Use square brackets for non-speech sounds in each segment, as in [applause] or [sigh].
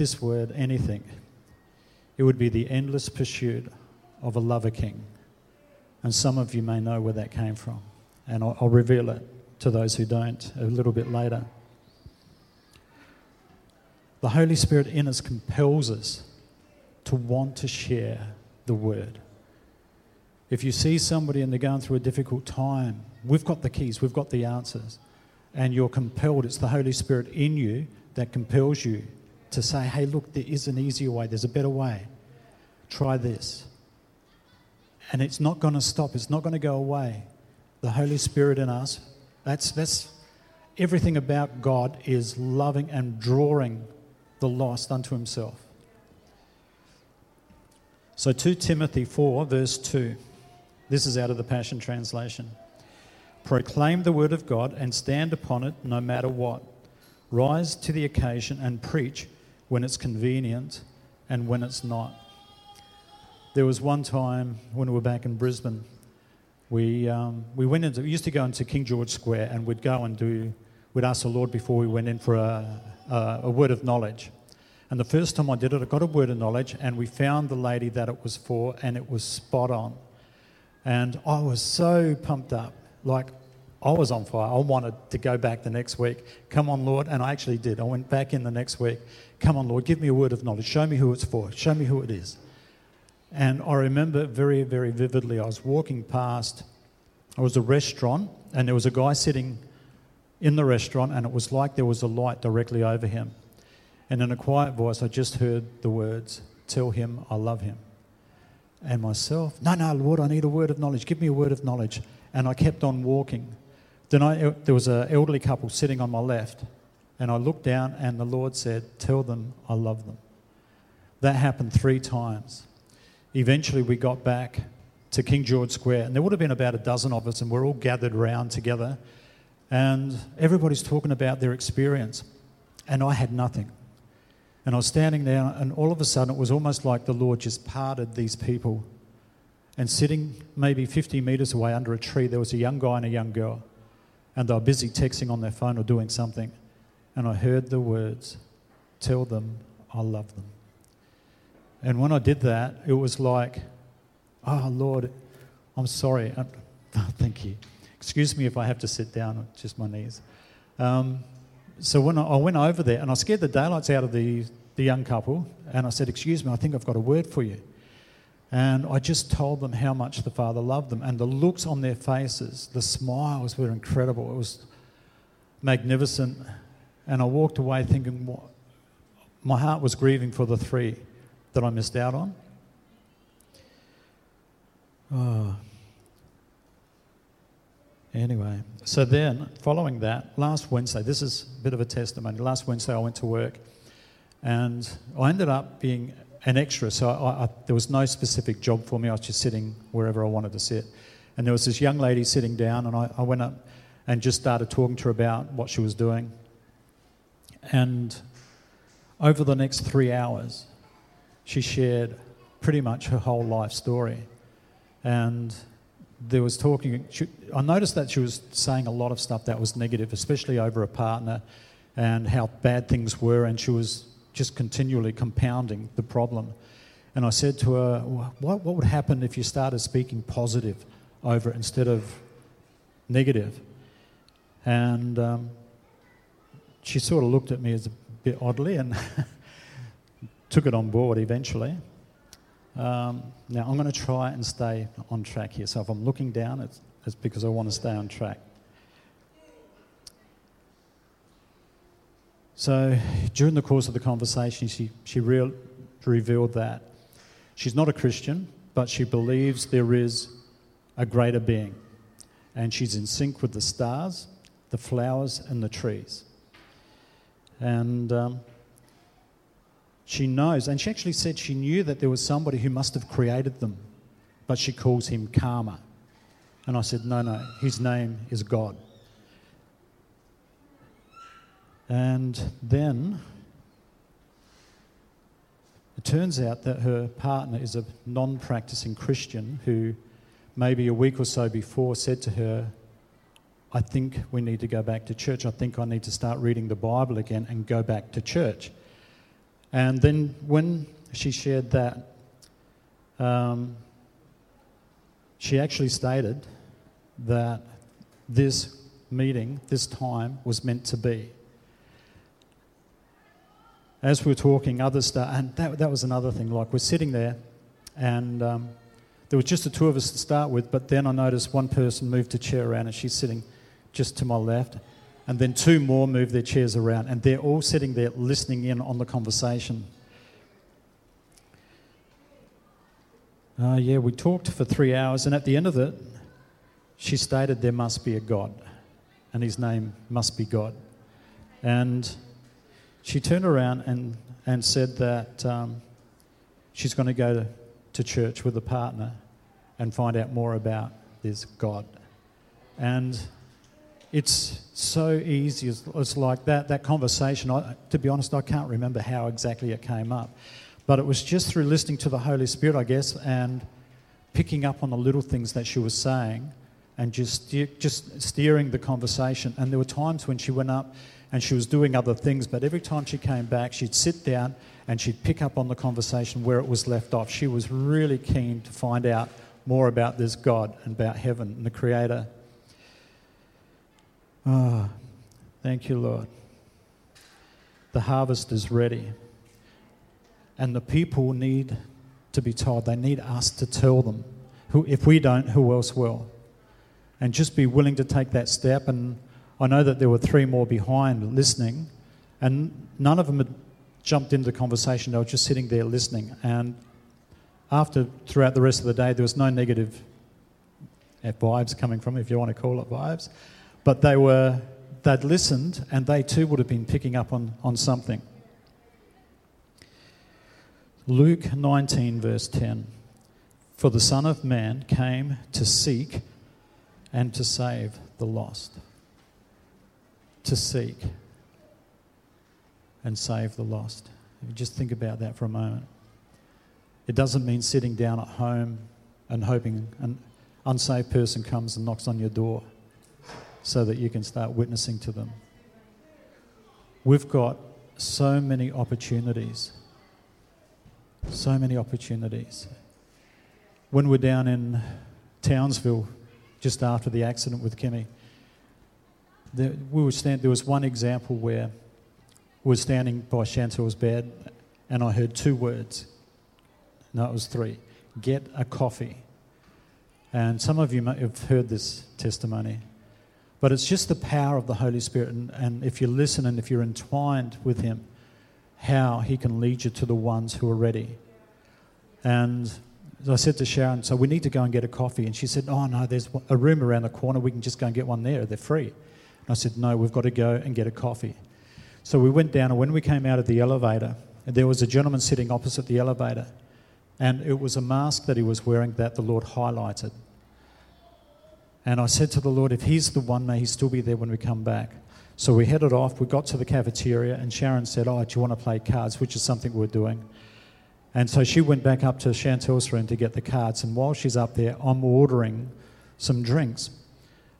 this word anything, it would be the endless pursuit of a lover king. And some of you may know where that came from. And I'll, I'll reveal it to those who don't a little bit later. The Holy Spirit in us compels us to want to share the word. If you see somebody and they're going through a difficult time, we've got the keys, we've got the answers, and you're compelled, it's the Holy Spirit in you that compels you to say, hey, look, there is an easier way, there's a better way. Try this. And it's not going to stop, it's not going to go away. The Holy Spirit in us, that's, that's everything about God is loving and drawing the lost unto himself. So 2 Timothy 4, verse 2. This is out of the Passion Translation. Proclaim the word of God and stand upon it no matter what. Rise to the occasion and preach when it's convenient and when it's not. There was one time when we were back in Brisbane, we, um, we went into, we used to go into King George Square and we'd go and do, we'd ask the Lord before we went in for a, a, a word of knowledge. And the first time I did it, I got a word of knowledge and we found the lady that it was for and it was spot on. And I was so pumped up. Like, I was on fire. I wanted to go back the next week. Come on, Lord. And I actually did. I went back in the next week. Come on, Lord, give me a word of knowledge. Show me who it's for. Show me who it is. And I remember very, very vividly, I was walking past, it was a restaurant, and there was a guy sitting in the restaurant, and it was like there was a light directly over him. And in a quiet voice, I just heard the words, Tell him I love him and myself, No, no, Lord, I need a word of knowledge. Give me a word of knowledge. And I kept on walking. Then I, there was an elderly couple sitting on my left, and I looked down, and the Lord said, Tell them I love them. That happened three times. Eventually, we got back to King George Square, and there would have been about a dozen of us, and we're all gathered around together, and everybody's talking about their experience, and I had nothing. And I was standing there, and all of a sudden, it was almost like the Lord just parted these people. And sitting maybe 50 meters away under a tree, there was a young guy and a young girl. And they were busy texting on their phone or doing something. And I heard the words, Tell them I love them. And when I did that, it was like, Oh, Lord, I'm sorry. [laughs] thank you. Excuse me if I have to sit down, just my knees. Um, so when I, went over there and I scared the daylights out of the, the young couple and I said, Excuse me, I think I've got a word for you. And I just told them how much the Father loved them. And the looks on their faces, the smiles were incredible. It was magnificent. And I walked away thinking, what? my heart was grieving for the three that I missed out on. Oh. Anyway, so then following that, last Wednesday, this is a bit of a testimony. Last Wednesday, I went to work and I ended up being an extra. So I, I, there was no specific job for me. I was just sitting wherever I wanted to sit. And there was this young lady sitting down, and I, I went up and just started talking to her about what she was doing. And over the next three hours, she shared pretty much her whole life story. And there was talking, she, I noticed that she was saying a lot of stuff that was negative, especially over a partner and how bad things were, and she was just continually compounding the problem. And I said to her, what, what would happen if you started speaking positive over it instead of negative? And um, she sort of looked at me as a bit oddly and [laughs] took it on board eventually. Um, now, I'm going to try and stay on track here. So if I'm looking down, it's, it's because I want to stay on track. So during the course of the conversation, she, she re- revealed that she's not a Christian, but she believes there is a greater being. And she's in sync with the stars, the flowers, and the trees. And um, she knows, and she actually said she knew that there was somebody who must have created them, but she calls him Karma. And I said, no, no, his name is God. And then it turns out that her partner is a non practicing Christian who, maybe a week or so before, said to her, I think we need to go back to church. I think I need to start reading the Bible again and go back to church. And then when she shared that, um, she actually stated that this meeting, this time, was meant to be. As we were talking, others start, and that, that was another thing. Like we're sitting there, and um, there was just the two of us to start with, but then I noticed one person moved a chair around, and she's sitting just to my left, and then two more moved their chairs around, and they're all sitting there listening in on the conversation. Uh, yeah, we talked for three hours, and at the end of it, she stated there must be a God, and his name must be God. And she turned around and, and said that um, she's going to go to, church with a partner and find out more about this God. And it's so easy. It's, it's like that, that conversation. I, to be honest, I can't remember how exactly it came up. But it was just through listening to the Holy Spirit, I guess, and picking up on the little things that she was saying and just, just steering the conversation. And there were times when she went up and she was doing other things, but every time she came back, she'd sit down and she'd pick up on the conversation where it was left off. She was really keen to find out more about this God and about heaven and the Creator. Ah, oh, thank you, Lord. The harvest is ready. And the people need to be told. They need us to tell them. Who, if we don't, who else will? And just be willing to take that step. And I know that there were three more behind listening, and none of them had jumped into the conversation. They were just sitting there listening. And after, throughout the rest of the day, there was no negative eh, vibes coming from, if you want to call it vibes. But they were, they'd listened, and they too would have been picking up on, on something. Luke 19, verse 10 For the Son of Man came to seek and to save the lost. To seek and save the lost. Just think about that for a moment. It doesn't mean sitting down at home and hoping an unsaved person comes and knocks on your door so that you can start witnessing to them. We've got so many opportunities. So many opportunities. When we're down in Townsville, just after the accident with Kimmy, there, we were stand, there was one example where we were standing by Chantel's bed and I heard two words. No, it was three. Get a coffee. And some of you may have heard this testimony. But it's just the power of the Holy Spirit. And, and if you listen and if you're entwined with Him, how He can lead you to the ones who are ready. And I said to Sharon, So we need to go and get a coffee. And she said, Oh, no, there's a room around the corner. We can just go and get one there. They're free. I said, No, we've got to go and get a coffee. So we went down, and when we came out of the elevator, there was a gentleman sitting opposite the elevator. And it was a mask that he was wearing that the Lord highlighted. And I said to the Lord, if He's the one, may He still be there when we come back. So we headed off. We got to the cafeteria, and Sharon said, Oh, do you want to play cards? Which is something we're doing. And so she went back up to Chantel's room to get the cards. And while she's up there, I'm ordering some drinks.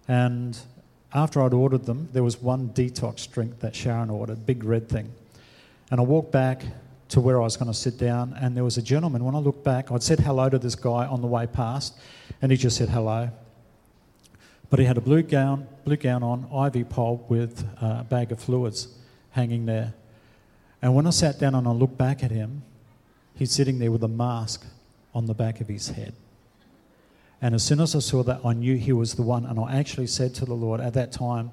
And after I'd ordered them, there was one detox drink that Sharon ordered, big red thing. And I walked back to where I was going to sit down, and there was a gentleman. When I looked back, I'd said hello to this guy on the way past, and he just said hello. But he had a blue gown, blue gown on, IV pole with a bag of fluids hanging there. And when I sat down and I looked back at him, he's sitting there with a mask on the back of his head. And as soon as I saw that, I knew he was the one. And I actually said to the Lord at that time,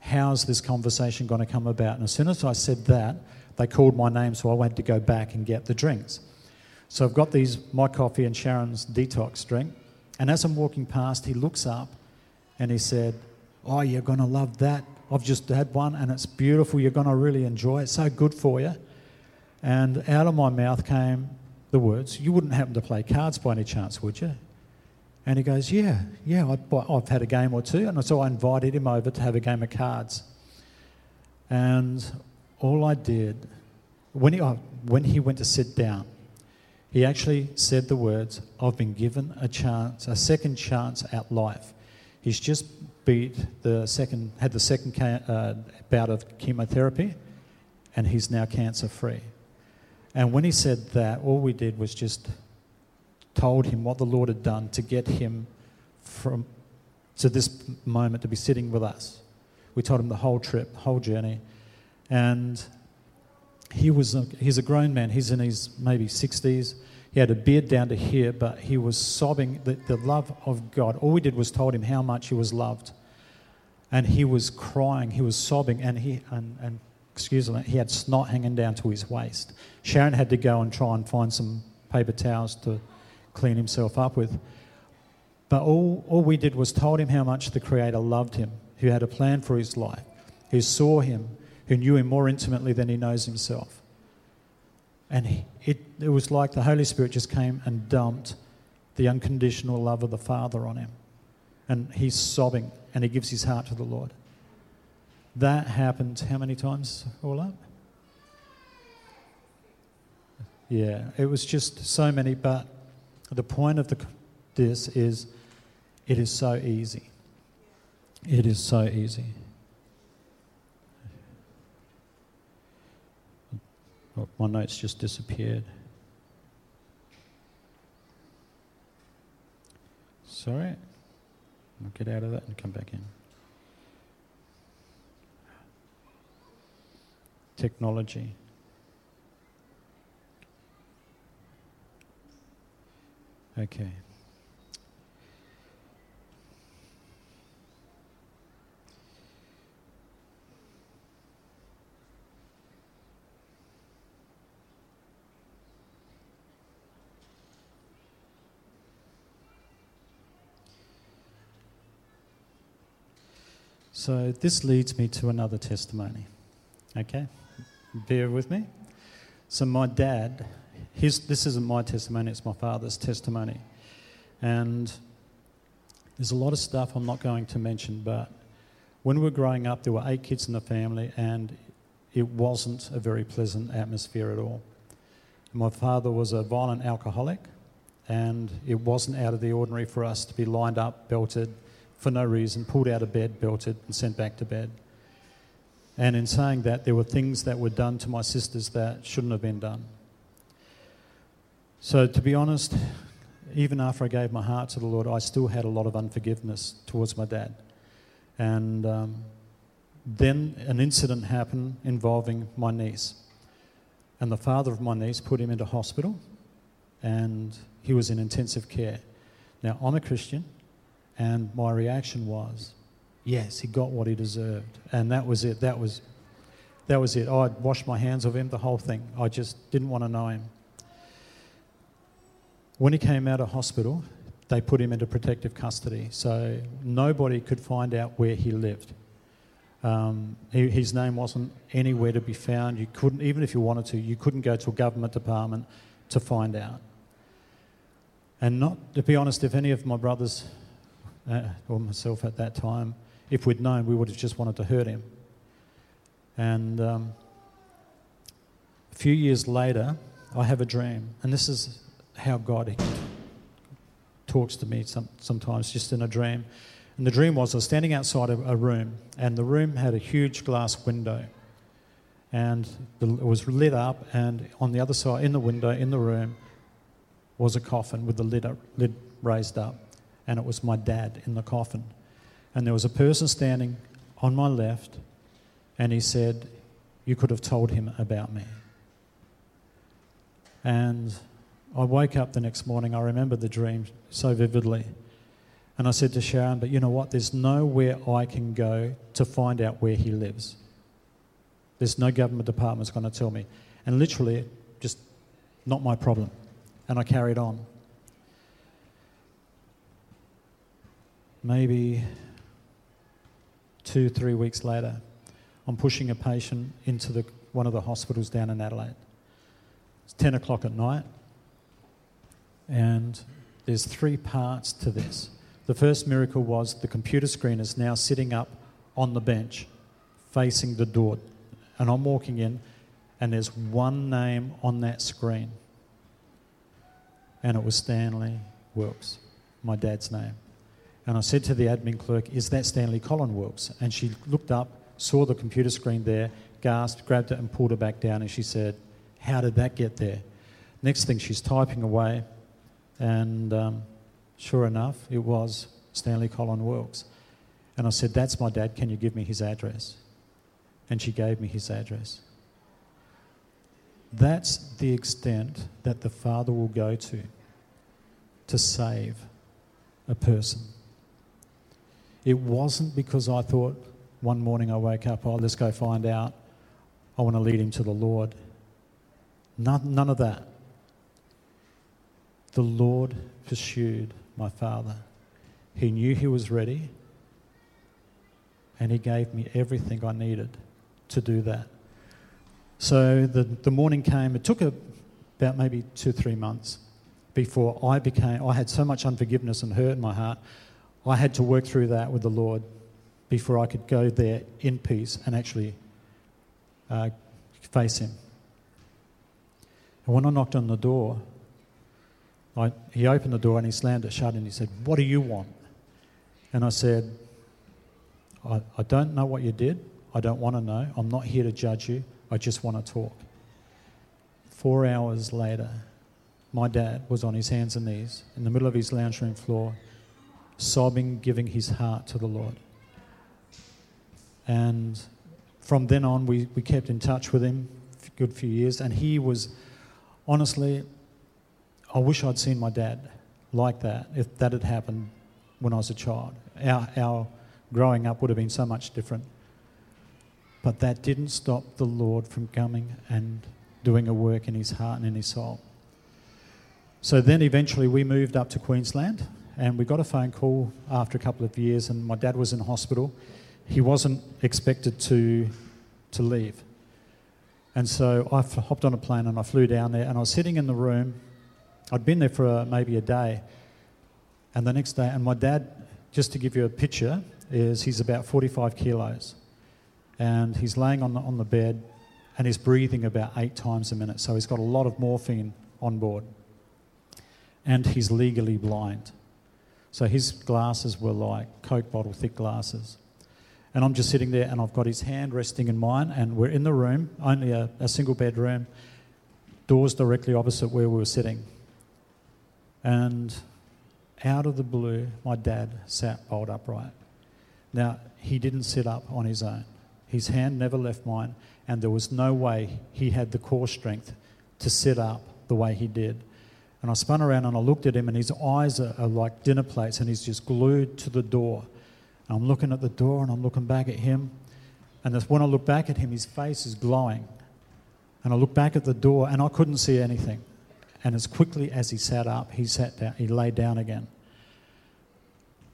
How's this conversation going to come about? And as soon as I said that, they called my name, so I went to go back and get the drinks. So I've got these, my coffee and Sharon's detox drink. And as I'm walking past, he looks up and he said, Oh, you're going to love that. I've just had one and it's beautiful. You're going to really enjoy it. It's so good for you. And out of my mouth came the words, You wouldn't happen to play cards by any chance, would you? And he goes, Yeah, yeah, I've had a game or two. And so I invited him over to have a game of cards. And all I did, when he, uh, when he went to sit down, he actually said the words, I've been given a chance, a second chance at life. He's just beat the second, had the second uh, bout of chemotherapy, and he's now cancer free. And when he said that, all we did was just told him what the Lord had done to get him from to this moment to be sitting with us. We told him the whole trip, the whole journey. And he was a, he's a grown man. He's in his maybe 60s. He had a beard down to here, but he was sobbing the, the love of God. All we did was told him how much he was loved. And he was crying, he was sobbing, and he and, and excuse me, he had snot hanging down to his waist. Sharon had to go and try and find some paper towels to clean himself up with. But all, all we did was told him how much the Creator loved him, who had a plan for his life, who saw him, who knew him more intimately than he knows himself. And it, it was like the Holy Spirit just came and dumped the unconditional love of the Father on him. And he's sobbing and he gives his heart to the Lord. That happened how many times all up? Yeah, it was just so many, but the point of the, this is it is so easy. It is so easy. Oh, my notes just disappeared. Sorry. I'll get out of that and come back in. Technology. Okay. So this leads me to another testimony. Okay? Bear with me. So my dad, his, this isn't my testimony, it's my father's testimony. And there's a lot of stuff I'm not going to mention, but when we were growing up, there were eight kids in the family, and it wasn't a very pleasant atmosphere at all. My father was a violent alcoholic, and it wasn't out of the ordinary for us to be lined up, belted, for no reason, pulled out of bed, belted, and sent back to bed. And in saying that, there were things that were done to my sisters that shouldn't have been done. So, to be honest, even after I gave my heart to the Lord, I still had a lot of unforgiveness towards my dad. And um, then an incident happened involving my niece. And the father of my niece put him into hospital, and he was in intensive care. Now, I'm a Christian, and my reaction was, yes, he got what he deserved. And that was it. That was, that was it. I'd washed my hands of him, the whole thing. I just didn't want to know him. When he came out of hospital, they put him into protective custody. So nobody could find out where he lived. Um, he, his name wasn't anywhere to be found. You couldn't, even if you wanted to, you couldn't go to a government department to find out. And not, to be honest, if any of my brothers uh, or myself at that time, if we'd known, we would have just wanted to hurt him. And um, a few years later, I have a dream, and this is how God talks to me some, sometimes, just in a dream. And the dream was I was standing outside a, a room, and the room had a huge glass window. And the, it was lit up, and on the other side, in the window, in the room, was a coffin with the lid, up, lid raised up and it was my dad in the coffin. And there was a person standing on my left, and he said, You could have told him about me. And I woke up the next morning, I remember the dream so vividly. And I said to Sharon, But you know what? There's nowhere I can go to find out where he lives. There's no government department that's going to tell me. And literally, just not my problem. And I carried on. maybe two, three weeks later, I'm pushing a patient into the, one of the hospitals down in Adelaide. It's 10 o'clock at night, and there's three parts to this. The first miracle was the computer screen is now sitting up on the bench facing the door. And I'm walking in, and there's one name on that screen. And it was Stanley Wilkes, my dad's name. And I said to the admin clerk, Is that Stanley Colin Wilkes? And she looked up, saw the computer screen there, gasped, grabbed it, and pulled it back down. And she said, How did that get there? Next thing, she's typing away, and um, sure enough, it was Stanley Colin Wilkes. And I said, That's my dad. Can you give me his address? And she gave me his address. That's the extent that the Father will go to to save a person. It wasn't because I thought one morning I woke up, oh, let's go find out. I want to lead him to the Lord. None, none of that. The Lord pursued my father. He knew he was ready, and he gave me everything I needed to do that. So the, the morning came, it took a, about maybe two, three months before I became, I had so much unforgiveness and hurt in my heart. I had to work through that with the Lord before I could go there in peace and actually uh, face Him. And when I knocked on the door, I, he opened the door and he slammed it shut and he said, What do you want? And I said, I, I don't know what you did. I don't want to know. I'm not here to judge you. I just want to talk. Four hours later, my dad was on his hands and knees in the middle of his lounge room floor, sobbing, giving his heart to the Lord. And from then on, we, we kept in touch with him for a good few years. And he was, honestly, I wish I'd seen my dad like that, if that had happened when I was a child. Our, our growing up would have been so much different. But that didn't stop the Lord from coming and doing a work in his heart and in his soul. So then eventually we moved up to Queensland and we got a phone call after a couple of years, and my dad was in hospital. He wasn't expected to, to leave. And so I hopped on a plane and I flew down there, and I was sitting in the room. I'd been there for a, maybe a day. And the next day, and my dad, just to give you a picture, is he's about 45 kilos. And he's laying on the, on the bed and he's breathing about eight times a minute. So he's got a lot of morphine on board and he's legally blind. So his glasses were like Coke bottle thick glasses. And I'm just sitting there and I've got his hand resting in mine, and we're in the room, only a, a single bedroom, doors directly opposite where we were sitting. And out of the blue, my dad sat bolt upright. Now, he didn't sit up on his own. His hand never left mine, and there was no way he had the core strength to sit up the way he did. And I spun around and I looked at him, and his eyes are, are like dinner plates, and he's just glued to the door. And I'm looking at the door and I'm looking back at him. And when I look back at him, his face is glowing. And I look back at the door and I couldn't see anything. And as quickly as he sat up, he sat down, he lay down again.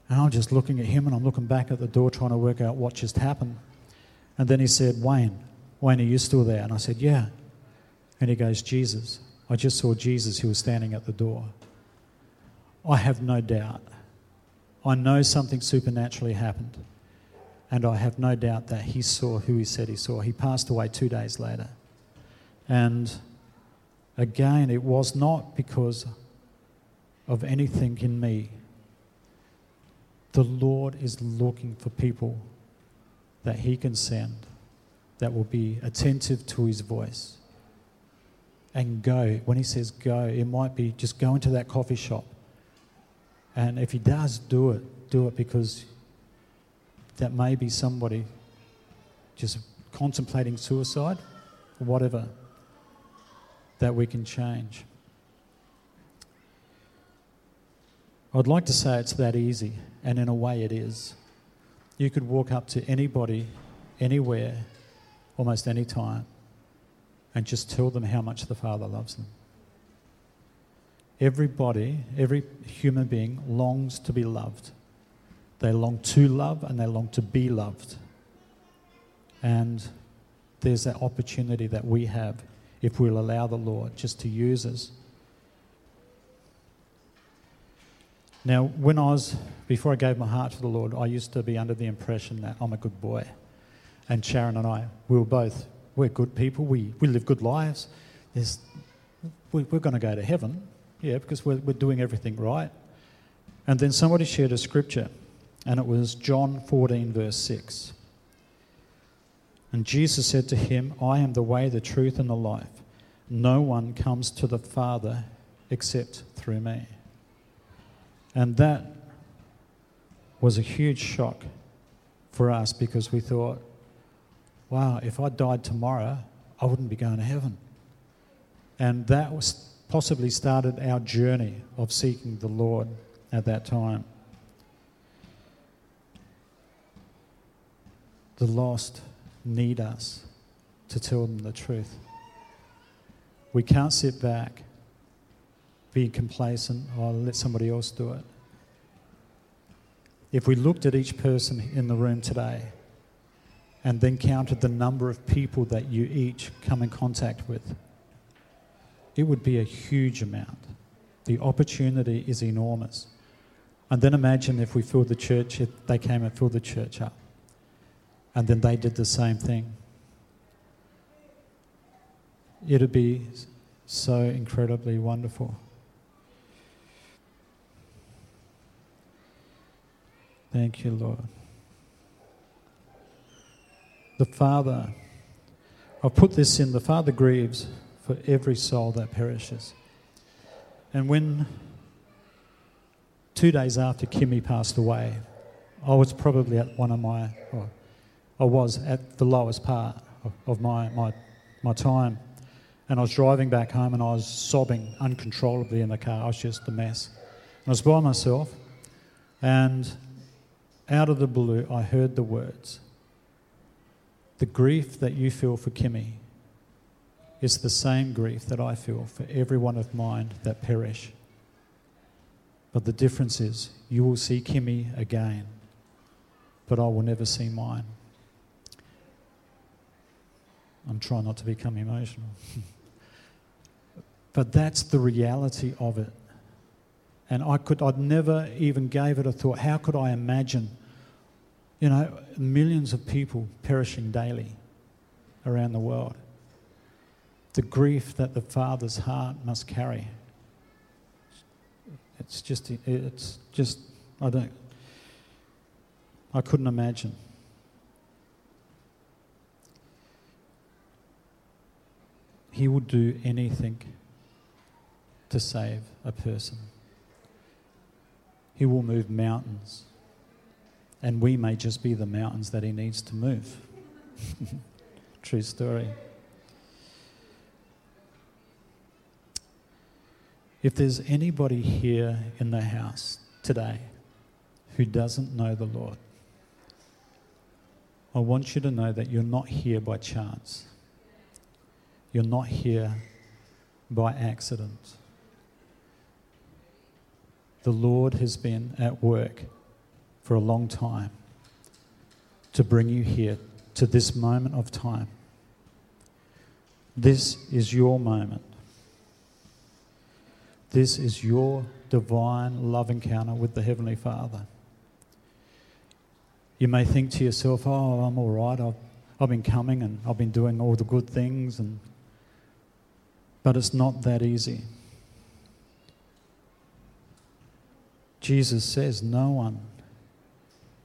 And I'm just looking at him and I'm looking back at the door trying to work out what just happened. And then he said, Wayne, Wayne, are you still there? And I said, Yeah. And he goes, Jesus. I just saw Jesus who was standing at the door. I have no doubt. I know something supernaturally happened. And I have no doubt that he saw who he said he saw. He passed away two days later. And again, it was not because of anything in me. The Lord is looking for people that he can send that will be attentive to his voice and go. When he says go, it might be just go into that coffee shop. And if he does do it, do it because that may be somebody just contemplating suicide or whatever that we can change. I'd like to say it's that easy, and in a way it is. You could walk up to anybody, anywhere, almost any time, and just tell them how much the Father loves them. Everybody, every human being longs to be loved. They long to love and they long to be loved. And there's that opportunity that we have if we'll allow the Lord just to use us. Now, when I was, before I gave my heart to the Lord, I used to be under the impression that I'm a good boy. And Sharon and I, we were both we're good people. We, we live good lives. There's, we, we're going to go to heaven, yeah, because we're, we're doing everything right. And then somebody shared a scripture, and it was John 14, verse 6. And Jesus said to him, I am the way, the truth, and the life. No one comes to the Father except through me. And that was a huge shock for us because we thought, wow, if I died tomorrow, I wouldn't be going to heaven. And that was possibly started our journey of seeking the Lord at that time. The lost need us to tell them the truth. We can't sit back, be complacent, or let somebody else do it. If we looked at each person in the room today and then counted the number of people that you each come in contact with, it would be a huge amount. The opportunity is enormous. And then imagine if we filled the church, if they came and filled the church up. And then they did the same thing. It'd be so incredibly wonderful. Thank you, Lord. The Father, I've put this in, the Father grieves for every soul that perishes. And when two days after Kimmy passed away, I was probably at one of my, I was at the lowest part of my, my, my time. And I was driving back home and I was sobbing uncontrollably in the car. I was just a mess. And I was by myself. And out of the blue, I heard the words The grief that you feel for Kimmy is the same grief that I feel for every one of mine that perish. But the difference is, you will see Kimmy again, but I will never see mine. I'm trying not to become emotional. [laughs] but that's the reality of it. And I could, I'd never even gave it a thought. How could I imagine, you know, millions of people perishing daily around the world? the grief that the father's heart must carry. It's just, it's just, I don't, I couldn't imagine. He will do anything to save a person. He will move mountains. And we may just be the mountains that he needs to move. [laughs] True story. If there's anybody here in the house today who doesn't know the Lord, I want you to know that you're not here by chance. You're not here by accident. The Lord has been at work for a long time to bring you here to this moment of time. This is your moment. This is your divine love encounter with the Heavenly Father. You may think to yourself, oh, I'm all right. I've, I've been coming and I've been doing all the good things. And... But it's not that easy. Jesus says, No one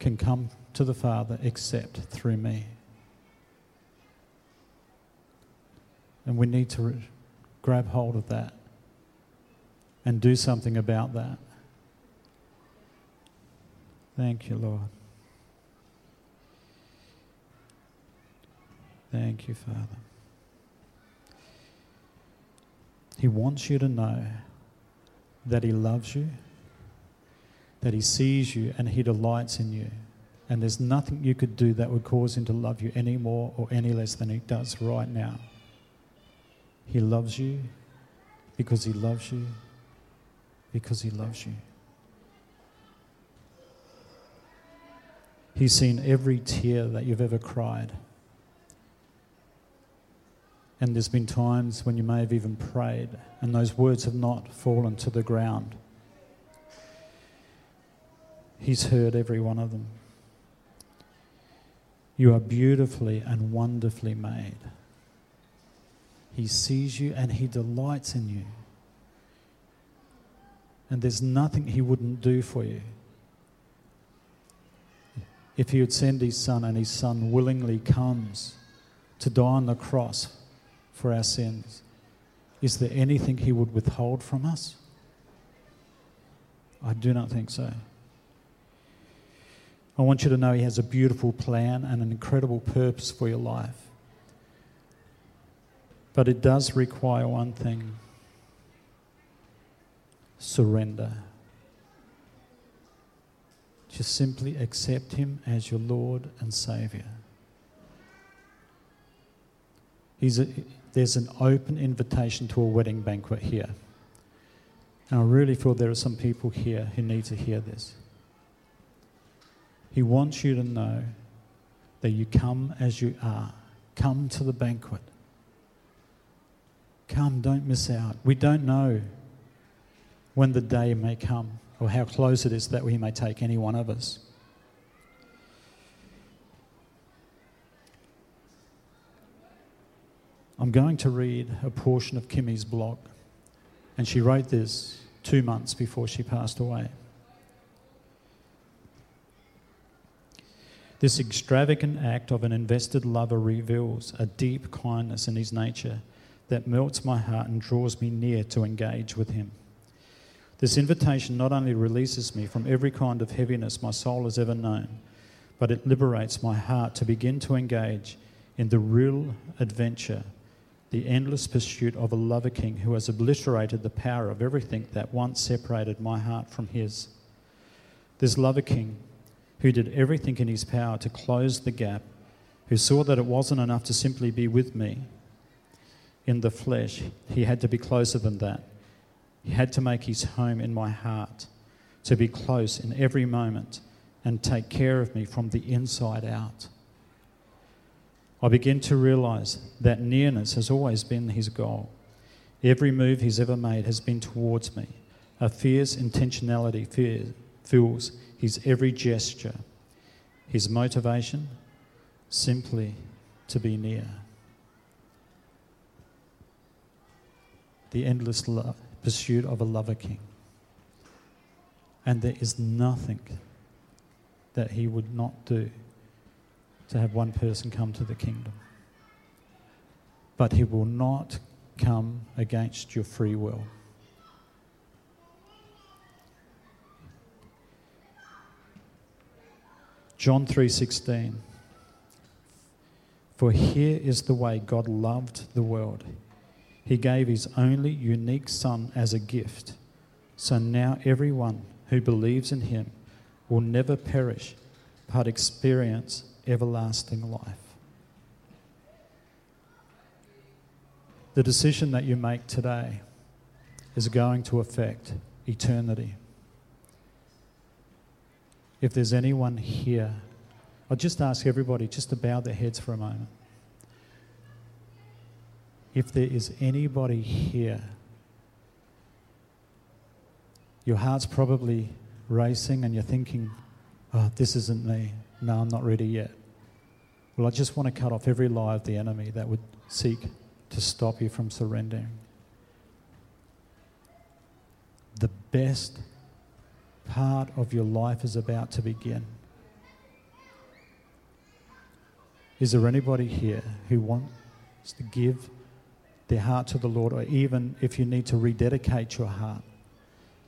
can come to the Father except through me. And we need to grab hold of that and do something about that. Thank you, Lord. Thank you, Father. He wants you to know that He loves you, that He sees you, and He delights in you. And there's nothing you could do that would cause Him to love you any more or any less than He does right now. He loves you because He loves you because He loves you. He's seen every tear that you've ever cried. And there's been times when you may have even prayed, and those words have not fallen to the ground. He's heard every one of them. You are beautifully and wonderfully made. He sees you and He delights in you. And there's nothing he wouldn't do for you. If he would send his son and his son willingly comes to die on the cross for our sins, Is there anything He would withhold from us? I do not think so. I want you to know He has a beautiful plan and an incredible purpose for your life. But it does require one thing surrender. Just simply accept Him as your Lord and Saviour. He's a, there's an open invitation to a wedding banquet here. And I really feel there are some people here who need to hear this. He wants you to know that you come as you are. Come to the banquet. Come, don't miss out. We don't know when the day may come or how close it is that we may take any one of us. I'm going to read a portion of Kimmy's blog, and she wrote this two months before she passed away. This extravagant act of an invested lover reveals a deep kindness in his nature that melts my heart and draws me near to engage with him. This invitation not only releases me from every kind of heaviness my soul has ever known, but it liberates my heart to begin to engage in the real adventure, the endless pursuit of a lover king who has obliterated the power of everything that once separated my heart from his. This lover king who did everything in his power to close the gap, who saw that it wasn't enough to simply be with me in the flesh, he had to be closer than that. He had to make his home in my heart, to be close in every moment and take care of me from the inside out. I begin to realize that nearness has always been his goal. Every move he's ever made has been towards me. A fierce intentionality fills his every gesture, his motivation simply to be near. The endless pursuit of a lover king. And there is nothing that he would not do to have one person come to the kingdom. But he will not come against your free will. John 3:16 For here is the way God loved the world. He gave his only unique son as a gift. So now everyone who believes in him will never perish but experience everlasting life. The decision that you make today is going to affect eternity. If there's anyone here, I'll just ask everybody just to bow their heads for a moment. If there is anybody here, your heart's probably racing and you're thinking, oh, this isn't me. No, I'm not ready yet. Well, I just want to cut off every lie of the enemy that would seek to stop you from surrendering. The best part of your life is about to begin. Is there anybody here who wants to give their heart to the Lord, or even if you need to rededicate your heart